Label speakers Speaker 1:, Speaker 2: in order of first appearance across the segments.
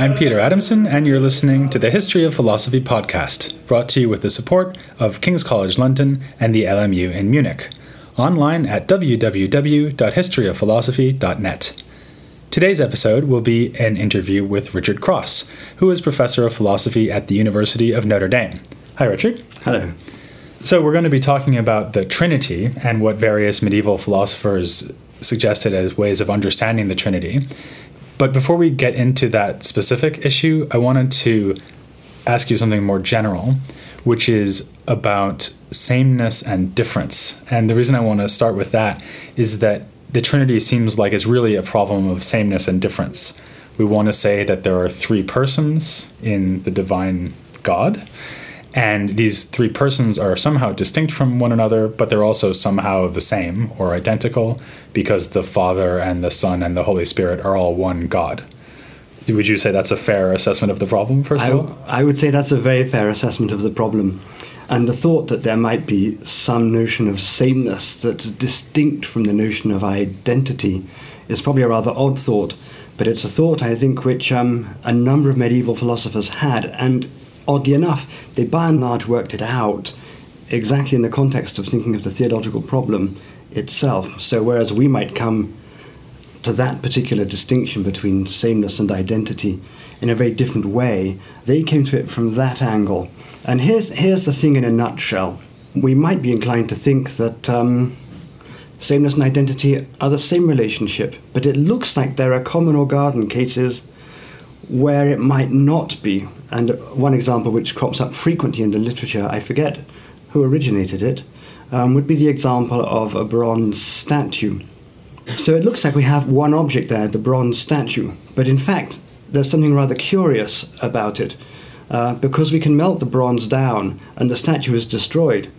Speaker 1: I'm Peter Adamson, and you're listening to the History of Philosophy podcast, brought to you with the support of King's College London and the LMU in Munich, online at www.historyofphilosophy.net. Today's episode will be an interview with Richard Cross, who is professor of philosophy at the University of Notre Dame. Hi, Richard.
Speaker 2: Hello.
Speaker 1: So, we're going to be talking about the Trinity and what various medieval philosophers suggested as ways of understanding the Trinity. But before we get into that specific issue, I wanted to ask you something more general, which is about sameness and difference. And the reason I want to start with that is that the Trinity seems like it's really a problem of sameness and difference. We want to say that there are three persons in the divine God, and these three persons are somehow distinct from one another, but they're also somehow the same or identical because the Father and the Son and the Holy Spirit are all one God. Would you say that's a fair assessment of the problem, first
Speaker 2: I,
Speaker 1: of all?
Speaker 2: I would say that's a very fair assessment of the problem. And the thought that there might be some notion of sameness that's distinct from the notion of identity is probably a rather odd thought, but it's a thought, I think, which um, a number of medieval philosophers had, and oddly enough, they by and large worked it out exactly in the context of thinking of the theological problem itself. So, whereas we might come to that particular distinction between sameness and identity in a very different way, they came to it from that angle. And here's, here's the thing in a nutshell. We might be inclined to think that um, sameness and identity are the same relationship, but it looks like there are common or garden cases where it might not be. And one example which crops up frequently in the literature, I forget who originated it, um, would be the example of a bronze statue. So it looks like we have one object there, the bronze statue, but in fact, there's something rather curious about it. Uh, because we can melt the bronze down and the statue is destroyed,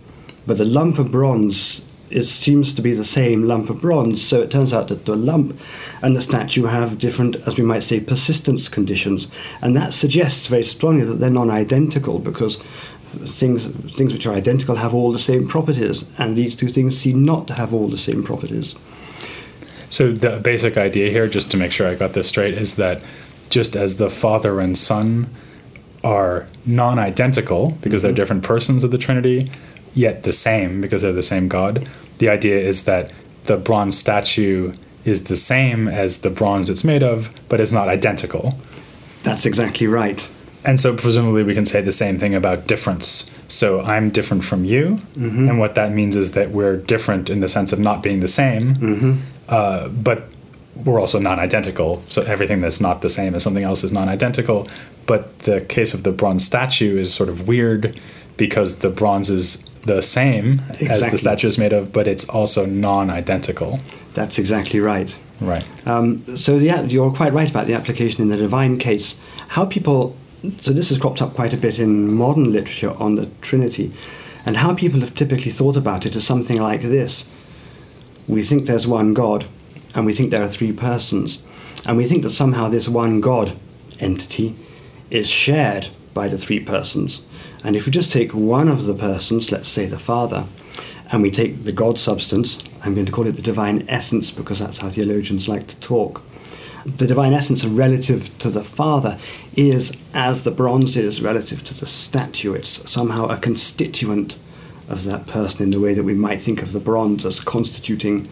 Speaker 2: but the lump of bronze is, seems to be the same lump of bronze, so it turns out that the lump and the statue have different, as we might say, persistence conditions, and that suggests very strongly that they're non-identical because things things which are identical have all the same properties, and these two things seem not to have all the same properties.
Speaker 1: So, the basic idea here, just to make sure I got this straight, is that just as the Father and Son are non identical because they're
Speaker 2: Mhm.
Speaker 1: different persons of the Trinity, yet the same because they're the same God, the idea is that the bronze statue is the same as the bronze it's made of, but it's not identical.
Speaker 2: That's exactly right.
Speaker 1: And so, presumably, we can say the same thing about difference. So, I'm different from you, and what that means is that we're different in the sense of not being the same,
Speaker 2: hmm
Speaker 1: uh, but we're also non-identical. So everything that's not the same as something else is non-identical. But the case of the bronze statue is sort of weird because the bronze is the same as the statue is made of, but it's also non-identical.
Speaker 2: That's exactly right.
Speaker 1: Right.
Speaker 2: Um, so the, you're quite right about the application in the divine case. How people, so this has cropped up quite a bit in modern literature on the Trinity, and how people have typically thought about it is something like this: we think there's one God, and we think there are three persons, and we think that somehow this one God entity is shared by the three persons. And if we just take one of the persons, let's say the Father, and we take the God substance, I'm going to call it the divine essence because that's how theologians like to talk. The divine essence relative to the Father is as the bronze is relative to the statue. It's somehow a constituent of that person in the way that we might think of the bronze as constituting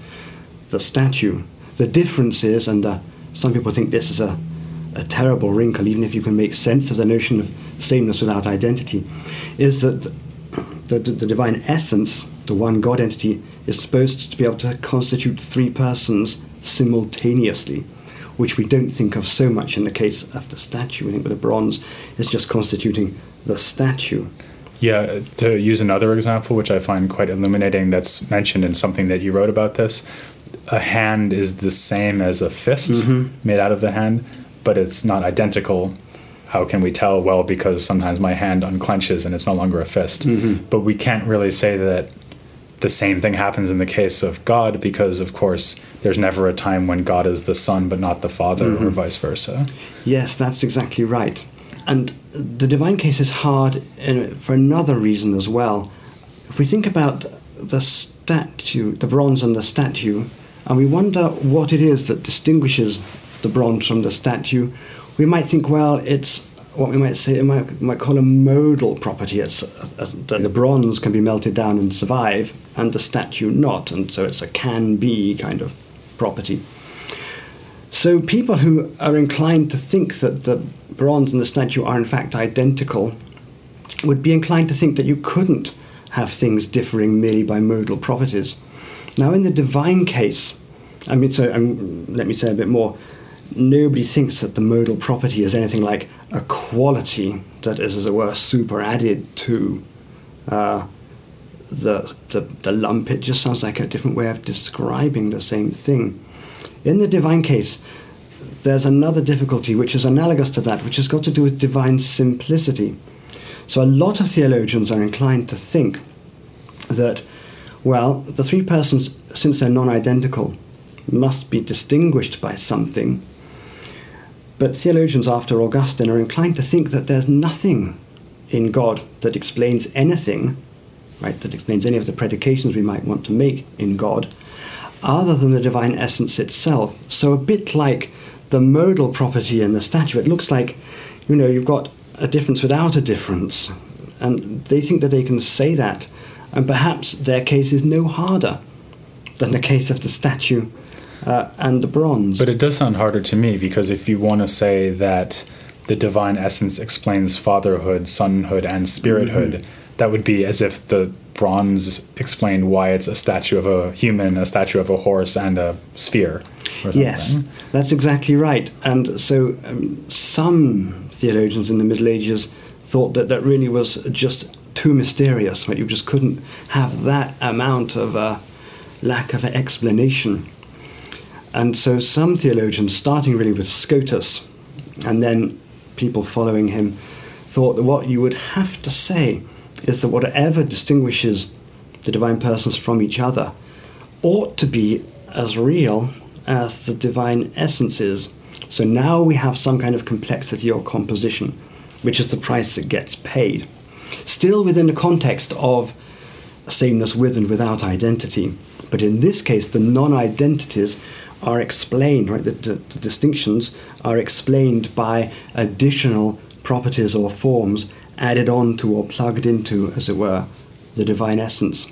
Speaker 2: the statue. The difference is, and uh, some people think this is a, a terrible wrinkle, even if you can make sense of the notion of sameness without identity, is that the, the, divine essence, the one God entity, is supposed to be able to constitute three persons simultaneously, which we don't think of so much in the case of the statue. We think with the bronze, it's just constituting the statue.
Speaker 1: Yeah, to use another example, which I find quite illuminating, that's mentioned in something that you wrote about this, a hand is the same as a fist
Speaker 2: Mhm.
Speaker 1: made out of the hand, but it's not identical. How can we tell? Well, because sometimes my hand unclenches and it's no longer a fist.
Speaker 2: Mhm.
Speaker 1: But we can't really say that the same thing happens in the case of God because, of course, there's never a time when God is the Son but not the Father,
Speaker 2: Mm-hmm.
Speaker 1: or vice versa.
Speaker 2: Yes, that's exactly right. And the divine case is hard for another reason as well. If we think about the statue, the bronze and the statue, and we wonder what it is that distinguishes the bronze from the statue, we might think, well, it's what we might say, we might, might call a modal property. It's uh, that the bronze can be melted down and survive, and the statue not, and so it's a can be kind of property. So people who are inclined to think that the bronze and the statue are in fact identical would be inclined to think that you couldn't have things differing merely by modal properties. Now, in the divine case, I mean, so um, let me say a bit more. Nobody thinks that the modal property is anything like a quality that is, as it were, super added to uh, the, the, the lump. It just sounds like a different way of describing the same thing. In the divine case, there's another difficulty which is analogous to that, which has got to do with divine simplicity. So a lot of theologians are inclined to think that, well, the three persons, since they're non identical, must be distinguished by something. But theologians after Augustine are inclined to think that there's nothing in God that explains anything, right, that explains any of the predications we might want to make in God, other than the divine essence itself. So a bit like the modal property in the statue, it looks like, you know, you've got a difference without a difference. And they think that they can say that. And perhaps their case is no harder than the case of the statue uh, and the bronze.
Speaker 1: But it does sound harder to me because if you want to say that the divine essence explains fatherhood, sonhood, and spirithood,
Speaker 2: Mm-hmm.
Speaker 1: that would be as if the bronze explained why it's a statue of a human, a statue of a horse, and a sphere.
Speaker 2: Yes, that's exactly right. And so um, some theologians in the Middle Ages thought that that really was just too mysterious, that you just couldn't have that amount of uh, lack of explanation. And so some theologians, starting really with Scotus, and then people following him, thought that what you would have to say is that whatever distinguishes the divine persons from each other ought to be as real as the divine essence is. So now we have some kind of complexity or composition, which is the price that gets paid. Still within the context of sameness with and without identity. But in this case, the non identities are explained, right? The, the, the distinctions are explained by additional properties or forms added on to or plugged into, as it were, the divine essence.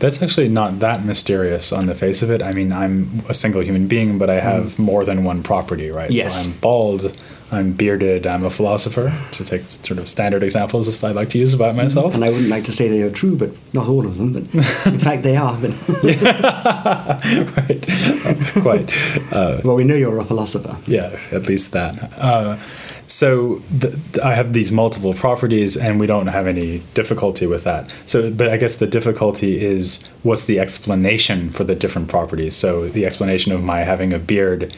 Speaker 1: That's actually not that mysterious on the face of it. I mean, I'm a single human being, but I have more than one property, right?
Speaker 2: Mm. Yes.
Speaker 1: So I'm bald, I'm bearded, I'm a philosopher, to take sort of standard examples I like to use about myself.
Speaker 2: And I wouldn't like to say they are true, but not all of them. But in fact, they are. But
Speaker 1: right. Quite. Uh,
Speaker 2: well, we know you're a philosopher.
Speaker 1: yeah, at least that. Uh, so th- I have these multiple properties, and we don't have any difficulty with that. So, but I guess the difficulty is what's the explanation for the different properties. So the explanation of my having a beard,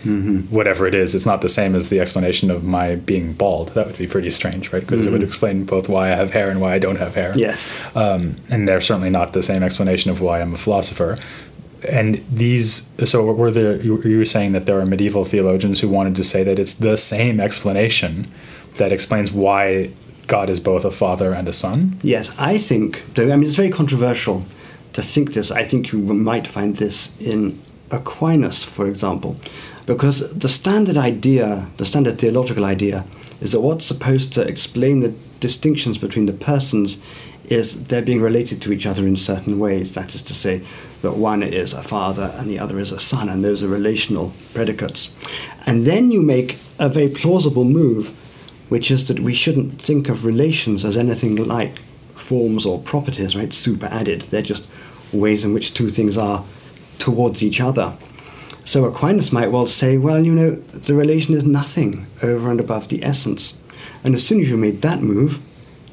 Speaker 1: whatever it is, it's not the same as the explanation of my being bald. That would be pretty strange, right? Because it would explain both why I have hair and why I don't have hair.
Speaker 2: Yes.
Speaker 1: um, and they're certainly not the same explanation of why I'm a philosopher. And these, so were there? You you were saying that there are medieval theologians who wanted to say that it's the same explanation that explains why God is both a father and a son.
Speaker 2: Yes, I think, I mean, it's very controversial to think this. I think you might find this in Aquinas, for example, because the standard idea, the standard theological idea, is that what's supposed to explain the distinctions between the persons is they're being related to each other in certain ways. That is to say, that one is a father and the other is a son, and those are relational predicates. And then you make a very plausible move, which is that we shouldn't think of relations as anything like forms or properties, right? Super added. They're just ways in which two things are towards each other. So Aquinas might well say, well, you know, the relation is nothing over and above the essence. And as soon as you made that move,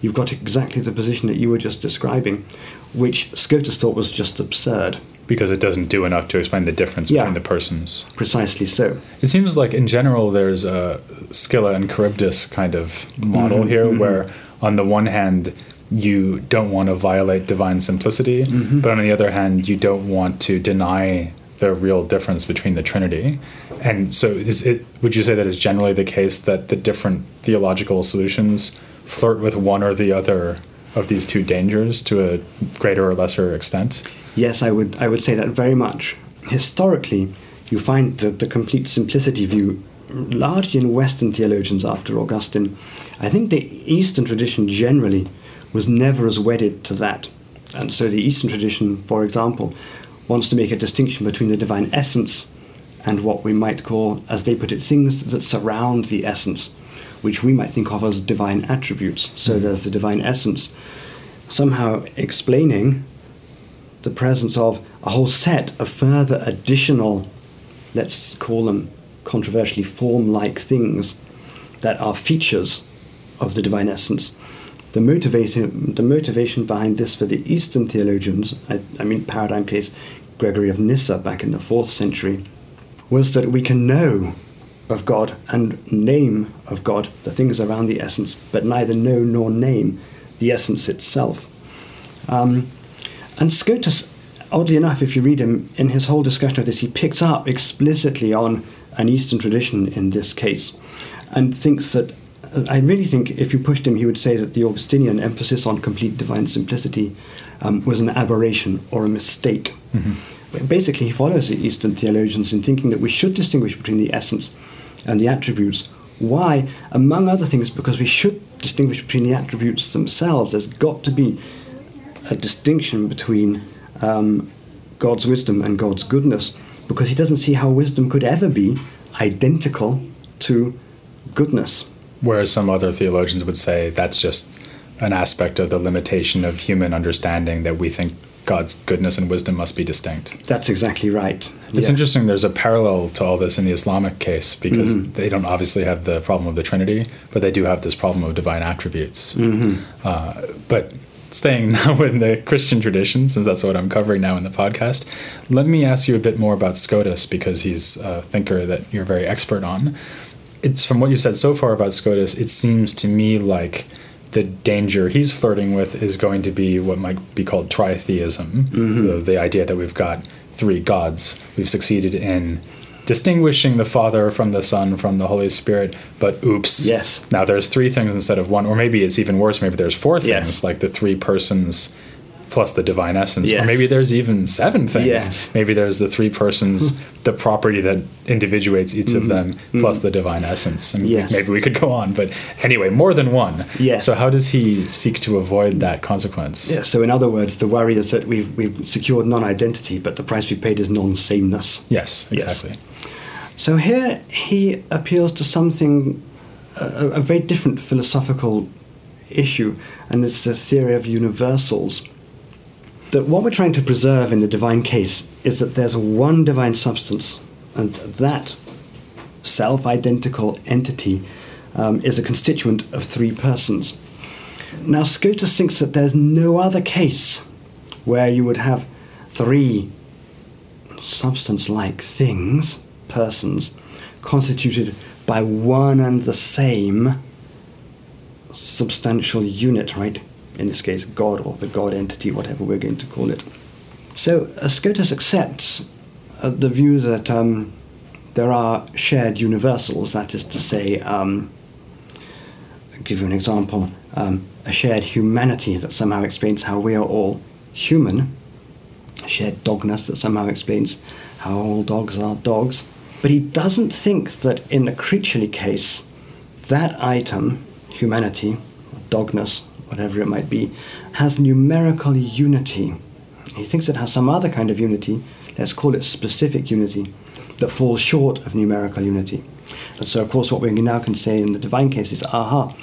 Speaker 2: you've got exactly the position that you were just describing, which Scotus thought was just absurd.
Speaker 1: Because it doesn't do enough to explain the difference
Speaker 2: Yeah.
Speaker 1: between the persons.
Speaker 2: Precisely so.
Speaker 1: It seems like in general there's a Scylla and Charybdis kind of model
Speaker 2: Mm-hmm,
Speaker 1: here, where on the one hand you don't want to violate divine simplicity,
Speaker 2: Mm-hmm.
Speaker 1: but on the other hand you don't want to deny the real difference between the Trinity. And so, is it? Would you say that is generally the case that the different theological solutions flirt with one or the other of these two dangers to a greater or lesser extent?
Speaker 2: Yes, I would. I would say that very much. Historically, you find the, the complete simplicity view largely in Western theologians after Augustine. I think the Eastern tradition generally was never as wedded to that. And so the Eastern tradition, for example, wants to make a distinction between the divine essence and what we might call, as they put it, things that surround the essence, which we might think of as divine attributes. So mm. there's the divine essence, somehow explaining the presence of a whole set of further additional, let's call them controversially form like things that are features of the divine essence. The motivation, the motivation behind this for the Eastern theologians, I, I mean, paradigm case Gregory of Nyssa back in the fourth century, was that we can know of God and name of God the things around the essence, but neither know nor name the essence itself. Um, and Scotus, oddly enough, if you read him in his whole discussion of this, he picks up explicitly on an Eastern tradition in this case, and thinks that. I really think if you pushed him, he would say that the Augustinian emphasis on complete divine simplicity um, was an aberration or a mistake. Mm-hmm. Basically, he follows the Eastern theologians in thinking that we should distinguish between the essence and the attributes. Why? Among other things, because we should distinguish between the attributes themselves. There's got to be a distinction between um, God's wisdom and God's goodness because he doesn't see how wisdom could ever be identical to goodness.
Speaker 1: Whereas some other theologians would say that's just an aspect of the limitation of human understanding that we think God's goodness and wisdom must be distinct.
Speaker 2: That's exactly right.
Speaker 1: It's interesting, there's a parallel to all this in the Islamic case because mm-hmm. they don't obviously have the problem of the Trinity, but they do have this problem of divine attributes. Mm-hmm. Uh, but staying now in the Christian tradition, since that's what I'm covering now in the podcast, let me ask you a bit more about Scotus because he's a thinker that you're very expert on. It's from what you've said so far about Scotus, it seems to me like the danger he's flirting with is going to be what might be called tritheism, mm-hmm. the, the idea that we've got three gods. We've succeeded in distinguishing the Father from the Son from the Holy Spirit, but oops.
Speaker 2: Yes.
Speaker 1: Now there's three things instead of one, or maybe it's even worse. Maybe there's four things,
Speaker 2: yes.
Speaker 1: like the three persons plus the divine essence.
Speaker 2: Yes.
Speaker 1: Or maybe there's even seven things.
Speaker 2: Yes.
Speaker 1: Maybe there's the three persons, the property that individuates each mm-hmm. of them, plus mm-hmm. the divine essence. And
Speaker 2: yes.
Speaker 1: maybe we could go on, but anyway, more than one.
Speaker 2: Yes.
Speaker 1: So how does he seek to avoid that consequence?
Speaker 2: Yeah, so in other words, the worry is that we've, we've secured non-identity, but the price we paid is non-sameness.
Speaker 1: Yes, exactly.
Speaker 2: So here he appeals to something, a, a very different philosophical issue, and it's the theory of universals that what we're trying to preserve in the divine case is that there's one divine substance, and that self identical entity um, is a constituent of three persons. Now, Scotus thinks that there's no other case where you would have three substance like things, persons, constituted by one and the same substantial unit, right? In this case God or the God entity, whatever we're going to call it. So uh, Scotus accepts uh, the view that um, there are shared universals, that is to say, um, I'll give you an example, um, a shared humanity that somehow explains how we are all human, a shared dogness that somehow explains how all dogs are dogs. But he doesn't think that in the creaturely case, that item, humanity, dogness, whatever it might be, has numerical unity. He thinks it has some other kind of unity, let's call it specific unity, that falls short of numerical unity. And so, of course, what we now can say in the divine case is aha,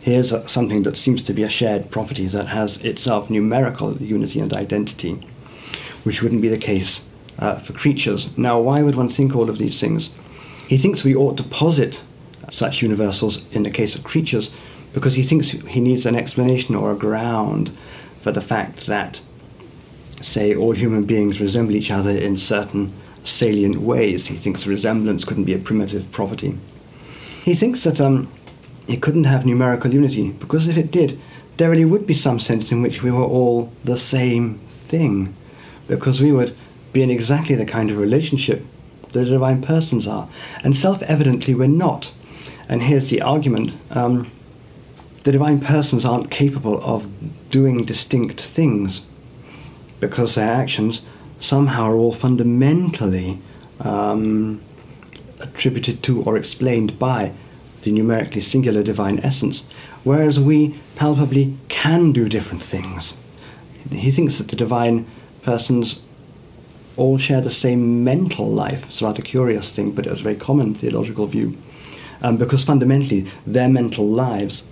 Speaker 2: here's something that seems to be a shared property that has itself numerical unity and identity, which wouldn't be the case uh, for creatures. Now, why would one think all of these things? He thinks we ought to posit such universals in the case of creatures because he thinks he needs an explanation or a ground for the fact that, say, all human beings resemble each other in certain salient ways. He thinks resemblance couldn't be a primitive property. He thinks that um, it couldn't have numerical unity because if it did, there really would be some sense in which we were all the same thing, because we would be in exactly the kind of relationship the divine persons are. And self evidently, we're not. And here's the argument um, the divine persons aren't capable of doing distinct things because their actions somehow are all fundamentally um, attributed to or explained by the numerically singular divine essence, whereas we palpably can do different things. He thinks that the divine persons all share the same mental life. It's a rather curious thing, but it's a very common theological view. Um, because fundamentally, their mental lives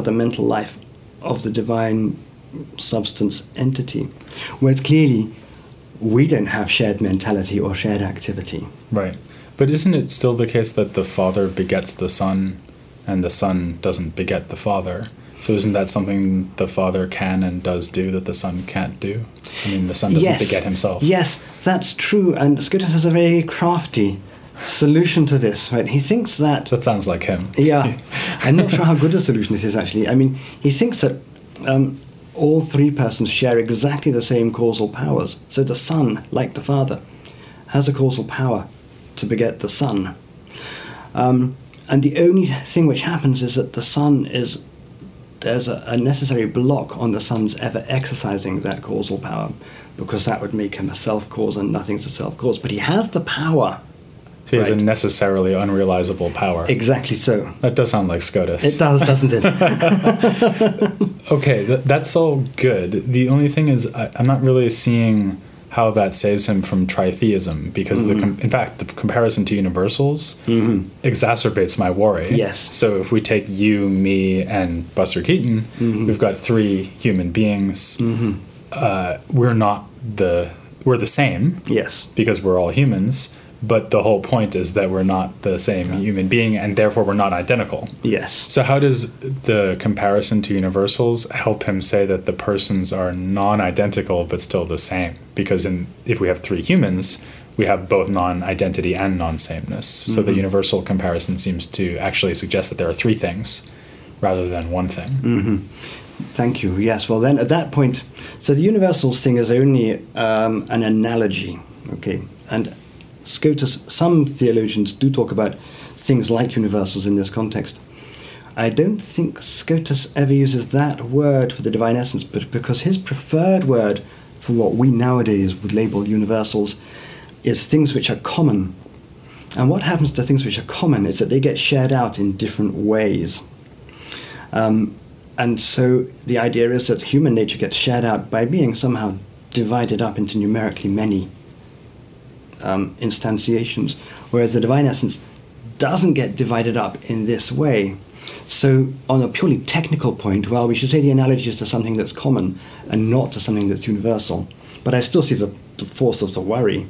Speaker 2: the mental life of the divine substance entity. Whereas clearly, we don't have shared mentality or shared activity.
Speaker 1: Right. But isn't it still the case that the Father begets the Son and the Son doesn't beget the Father? So isn't that something the Father can and does do that the Son can't do? I mean, the Son doesn't
Speaker 2: yes.
Speaker 1: beget himself.
Speaker 2: Yes, that's true. And Scotus has a very crafty solution to this. Right? He thinks that.
Speaker 1: That sounds like him.
Speaker 2: Yeah, I'm not sure how good a solution it is actually. I mean, he thinks that um, all three persons share exactly the same causal powers. So the Son, like the Father, has a causal power to beget the Son. Um, and the only thing which happens is that the Son is there's a, a, necessary block on the Son's ever exercising that causal power, because that would make him a self cause and nothing's a self cause. But he has the power.
Speaker 1: He has a necessarily unrealizable power.
Speaker 2: Exactly so.
Speaker 1: that does sound like Scotus.
Speaker 2: It does, doesn't it?
Speaker 1: Okay, th- that's all good. The only thing is, I- I'm not really seeing how that saves him from tritheism because the mm-hmm. com- in fact the comparison to universals mm-hmm. exacerbates my worry.
Speaker 2: Yes.
Speaker 1: So if we take you, me, and Buster Keaton, mm-hmm. we've got three human beings. Uh, we're not the we're the same
Speaker 2: yes.
Speaker 1: because we're all humans. But the whole point is that we're not the same human being, and therefore we're not identical.
Speaker 2: Yes.
Speaker 1: So, how does the comparison to universals help him say that the persons are non-identical but still the same? Because in, if we have three humans, we have both non-identity and non-sameness. So, the universal comparison seems to actually suggest that there are three things rather than one thing.
Speaker 2: Thank you. Yes. Well, then at that point, so the universals thing is only um, an analogy, okay? And Scotus, some theologians do talk about things like universals in this context. I don't think Scotus ever uses that word for the divine essence, but because his preferred word for what we nowadays would label universals is things which are common. And what happens to things which are common is that they get shared out in different ways. Um, and so the idea is that human nature gets shared out by being somehow divided up into numerically many um, instantiations, whereas the divine essence doesn't get divided up in this way. So, on a purely technical point, well, we should say the analogy is to something that's common and not to something that's universal. But I still see the, the force of the worry.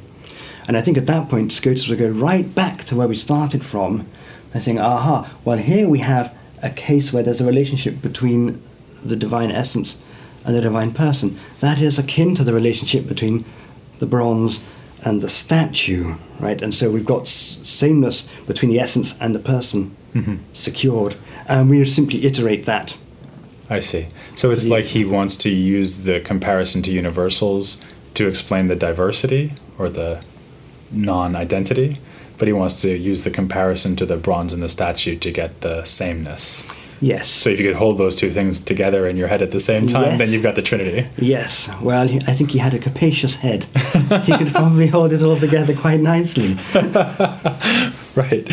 Speaker 2: And I think at that point, Scotus would go right back to where we started from by saying, aha, well, here we have a case where there's a relationship between the divine essence and the divine person. That is akin to the relationship between the bronze and the statue, right? And so we've got s- sameness between the essence and the person mm-hmm. secured. And we simply iterate that.
Speaker 1: I see. So it's
Speaker 2: The-
Speaker 1: like he wants to use the comparison to universals to explain the diversity or the non-identity, but he wants to use the comparison to the bronze and the statue to get the sameness.
Speaker 2: Yes.
Speaker 1: So if you could hold those two things together in your head at the same time, then you've got the Trinity.
Speaker 2: Yes, well, I think he had a capacious head. he could probably hold it all together quite nicely.
Speaker 1: Right.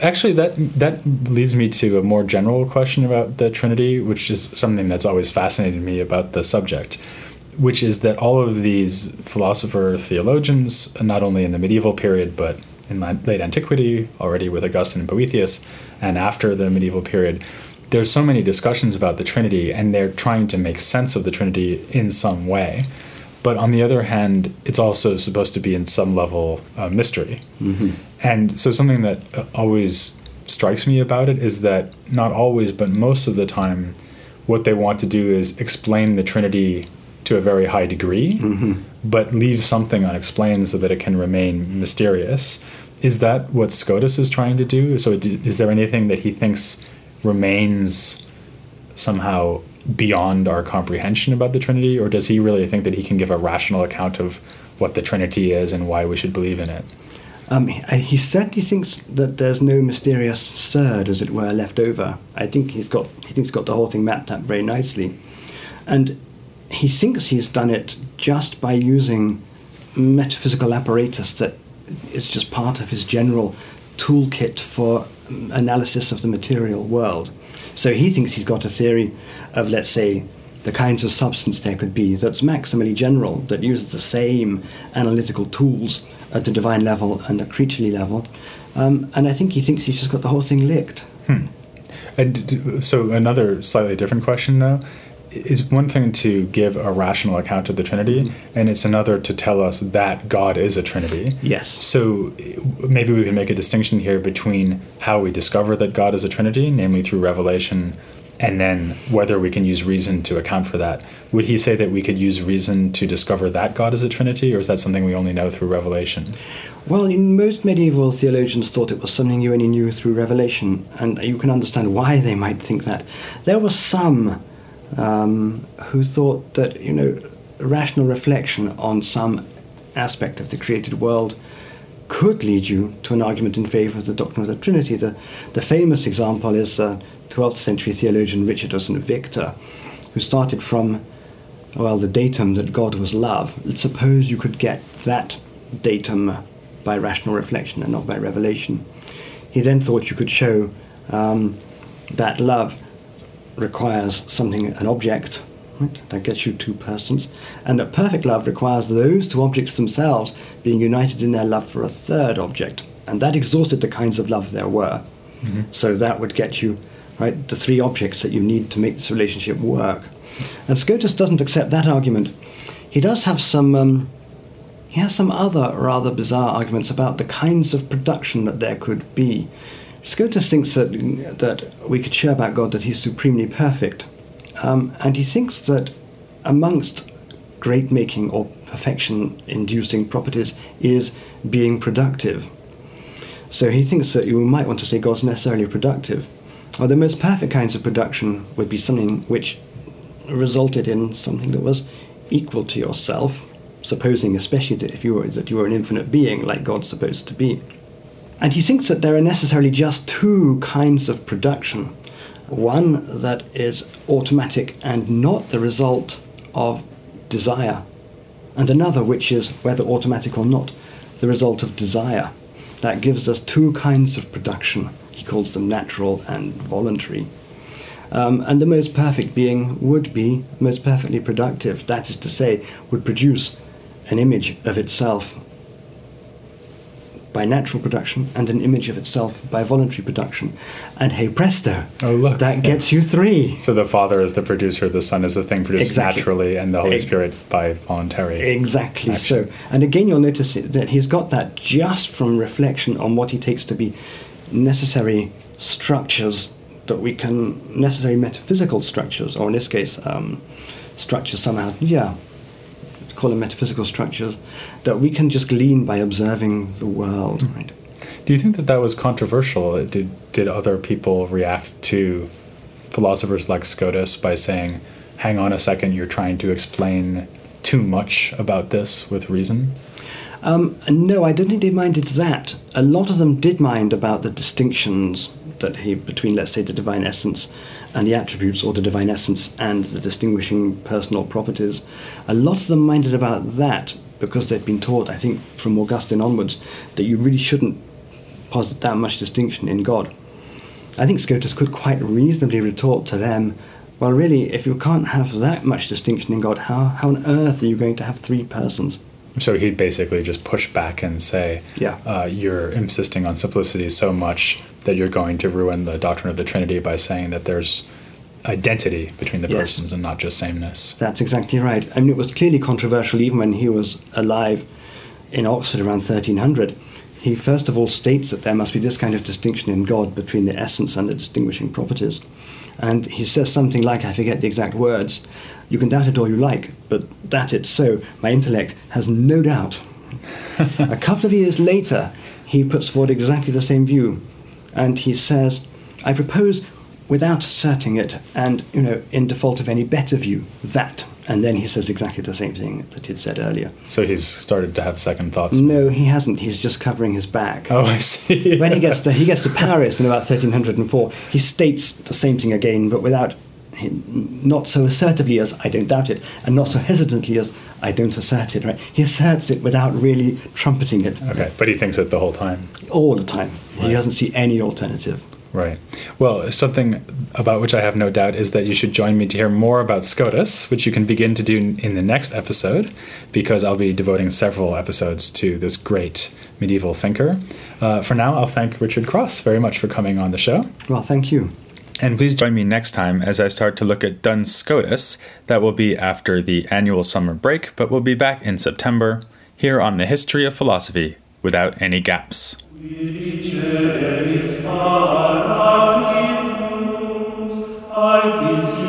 Speaker 1: Actually, that that leads me to a more general question about the Trinity, which is something that's always fascinated me about the subject, which is that all of these philosopher theologians, not only in the medieval period but in late antiquity, already with Augustine and Boethius, and after the medieval period, there's so many discussions about the Trinity, and they're trying to make sense of the Trinity in some way. But on the other hand, it's also supposed to be in some level a mystery. Mm-hmm. And so something that uh, always strikes me about it is that not always, but most of the time, what they want to do is explain the Trinity to a very high degree, mm-hmm. but leave something unexplained so that it can remain mysterious. Is that what Scotus is trying to do? So, is there anything that he thinks remains somehow beyond our comprehension about the Trinity, or does he really think that he can give a rational account of what the Trinity is and why we should believe in it.
Speaker 2: Um, he, he certainly thinks that there's no mysterious surd, as it were, left over. I think he's got he thinks he's got the whole thing mapped out very nicely, and he thinks he's done it just by using metaphysical apparatus that is just part of his general toolkit for analysis of the material world. So he thinks he's got a theory of, let's say, the kinds of substance there could be that's maximally general, that uses the same analytical tools at the divine level and the creaturely level. Um, and I think he thinks he's just got the whole thing licked.
Speaker 1: Hmm. And so another slightly different question, though, is one thing to give a rational account of the Trinity,
Speaker 2: Mm-hmm.
Speaker 1: and it's another to tell us that God is a Trinity.
Speaker 2: Yes.
Speaker 1: So maybe we can make a distinction here between how we discover that God is a Trinity, namely through revelation, and then whether we can use reason to account for that. Would he say that we could use reason to discover that God is a Trinity, or is that something we only know through revelation?
Speaker 2: Well, in most medieval theologians thought it was something you only knew through revelation, and you can understand why they might think that. There were some um, who thought that, you know, rational reflection on some aspect of the created world could lead you to an argument in favor of the doctrine of the Trinity. The, the famous example is the 12th century theologian Richard of St. Victor, who started from, well, the datum that God was love. Let's suppose you could get that datum by rational reflection and not by revelation. He then thought you could show um, that love requires something, an object, right? That gets you two persons. And that perfect love requires those two objects themselves being united in their love for a third object. And that exhausted the kinds of love there were. So that would get you, right, the three objects that you need to make this relationship work. And Scotus doesn't accept that argument. He does have some. Um, he has some other rather bizarre arguments about the kinds of production that there could be. Scotus thinks that, that we could show about God that he's supremely perfect. Um, and he thinks that amongst great making or perfection inducing properties is being productive. So he thinks that you might want to say God's necessarily productive. Well, the most perfect kinds of production would be something which resulted in something that was equal to yourself, supposing especially that if you were that you were an infinite being like God's supposed to be. And he thinks that there are necessarily just two kinds of production. One that is automatic and not the result of desire, and another which is, whether automatic or not, the result of desire. That gives us two kinds of production. He calls them natural and voluntary. Um, and the most perfect being would be most perfectly productive, that is to say, would produce an image of itself by natural production and an image of itself by voluntary production. And hey presto,
Speaker 1: Oh, look.
Speaker 2: that gets you three.
Speaker 1: So the Father is the producer, the Son is the thing produced
Speaker 2: Exactly.
Speaker 1: naturally, and the Holy
Speaker 2: Ex-
Speaker 1: Spirit by voluntary.
Speaker 2: Exactly
Speaker 1: action.
Speaker 2: so. And again, you'll notice that he's got that just from reflection on what he takes to be necessary structures that we can, necessary metaphysical structures, or in this case, um, structures somehow, yeah, call them metaphysical structures, that we can just glean by observing the world, right?
Speaker 1: Do you think that that was controversial? Did did other people react to philosophers like Scotus by saying, "Hang on a second, you're trying to explain too much about this with reason"?
Speaker 2: Um, no, I don't think they minded that. A lot of them did mind about the distinctions that he between, let's say, the divine essence and the attributes, or the divine essence and the distinguishing personal properties. A lot of them minded about that because they'd been taught, I think, from Augustine onwards, that you really shouldn't posit that much distinction in God. I think Scotus could quite reasonably retort to them, well, really, if you can't have that much distinction in God, how, how on earth are you going to have three persons?
Speaker 1: So he'd basically just push back and say,
Speaker 2: Yeah.
Speaker 1: uh, you're insisting on simplicity so much that you're going to ruin the doctrine of the Trinity by saying that there's identity between the
Speaker 2: Yes.
Speaker 1: persons and not just sameness."
Speaker 2: That's exactly right. I mean, it was clearly controversial even when he was alive in Oxford around 1300. He first of all states that there must be this kind of distinction in God between the essence and the distinguishing properties. And he says something like, I forget the exact words, you can doubt it all you like, but that it's so, my intellect has no doubt. A couple of years later, he puts forward exactly the same view. And he says, I propose without asserting it, and you know, in default of any better view, that. And then he says exactly the same thing that he'd said earlier.
Speaker 1: So he's started to have second thoughts.
Speaker 2: No, he hasn't. He's just covering his back.
Speaker 1: Oh, I see.
Speaker 2: when he gets to he gets to Paris in about 1304, he states the same thing again, but without not so assertively as I don't doubt it, and not so hesitantly as I don't assert it. Right? He asserts it without really trumpeting it.
Speaker 1: Okay, but he thinks it the whole time.
Speaker 2: All the time.
Speaker 1: Right.
Speaker 2: He doesn't see any alternative.
Speaker 1: Right. Well, something about which I have no doubt is that you should join me to hear more about Scotus, which you can begin to do in the next episode, because I'll be devoting several episodes to this great medieval thinker. Uh, for now, I'll thank Richard Cross very much for coming on the show.
Speaker 2: Well, thank you.
Speaker 1: And please join me next time as I start to look at Duns Scotus. That will be after the annual summer break, but we'll be back in September here on the History of Philosophy without any gaps.
Speaker 3: Ilice eris para minus, altis